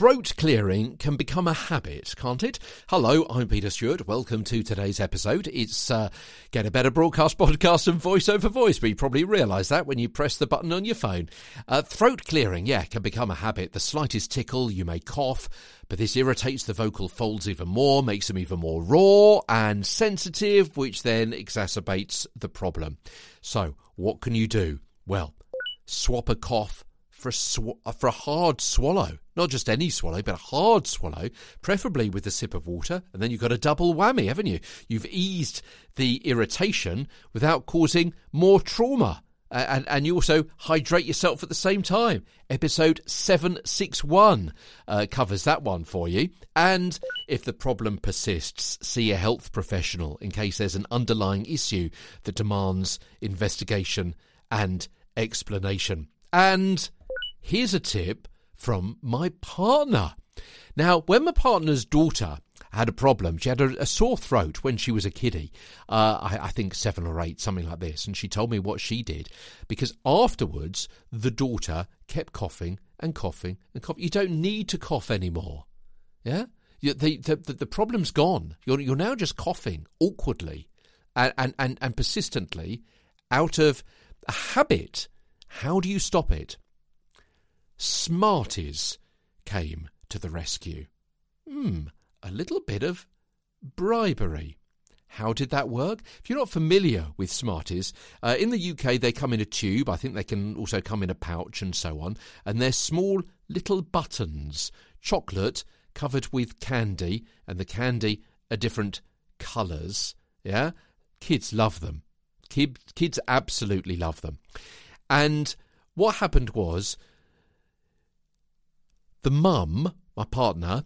Throat clearing can become a habit, can't it? Hello, I'm Peter Stewart. Welcome to today's episode. It's uh, Get a Better Broadcast podcast and voice over voice, but you probably realise that when you press the button on your phone. Uh, throat clearing, yeah, can become a habit. The slightest tickle, you may cough, but this irritates the vocal folds even more, makes them even more raw and sensitive, which then exacerbates the problem. So, what can you do? Well, swap a cough for a, sw- uh, for a hard swallow. Not just any swallow, but a hard swallow, preferably with a sip of water. And then you've got a double whammy, haven't you? You've eased the irritation without causing more trauma. And, and you also hydrate yourself at the same time. Episode 761 uh, covers that one for you. And if the problem persists, see a health professional in case there's an underlying issue that demands investigation and explanation. And Here's a tip from my partner. Now, when my partner's daughter had a problem, she had a, a sore throat when she was a kiddie, uh, I, I think seven or eight, something like this, and she told me what she did because afterwards the daughter kept coughing and coughing and coughing. You don't need to cough anymore. Yeah? The, the, the, the problem's gone. You're, you're now just coughing awkwardly and, and, and, and persistently out of a habit. How do you stop it? Smarties came to the rescue. Hmm, a little bit of bribery. How did that work? If you're not familiar with Smarties, uh, in the UK they come in a tube. I think they can also come in a pouch and so on. And they're small little buttons, chocolate covered with candy, and the candy are different colours. Yeah, kids love them. Kids, absolutely love them. And what happened was the mum, my partner,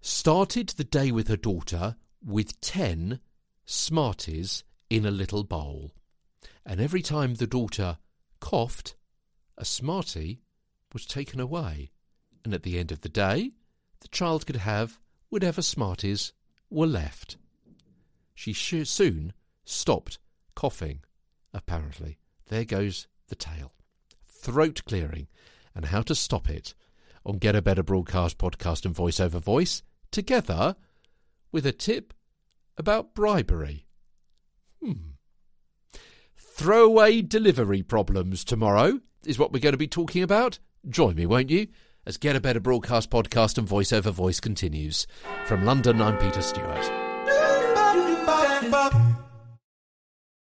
started the day with her daughter with 10 Smarties in a little bowl. And every time the daughter coughed, a Smartie was taken away. And at the end of the day, the child could have whatever Smarties were left. She soon stopped coughing, apparently. There goes the tale. Throat clearing and how to stop it on Get a Better Broadcast podcast and voice over voice, together with a tip about bribery. Hmm. Throwaway delivery problems tomorrow is what we're going to be talking about. Join me, won't you? As Get a Better Broadcast podcast and voice over voice continues. From London, I'm Peter Stewart.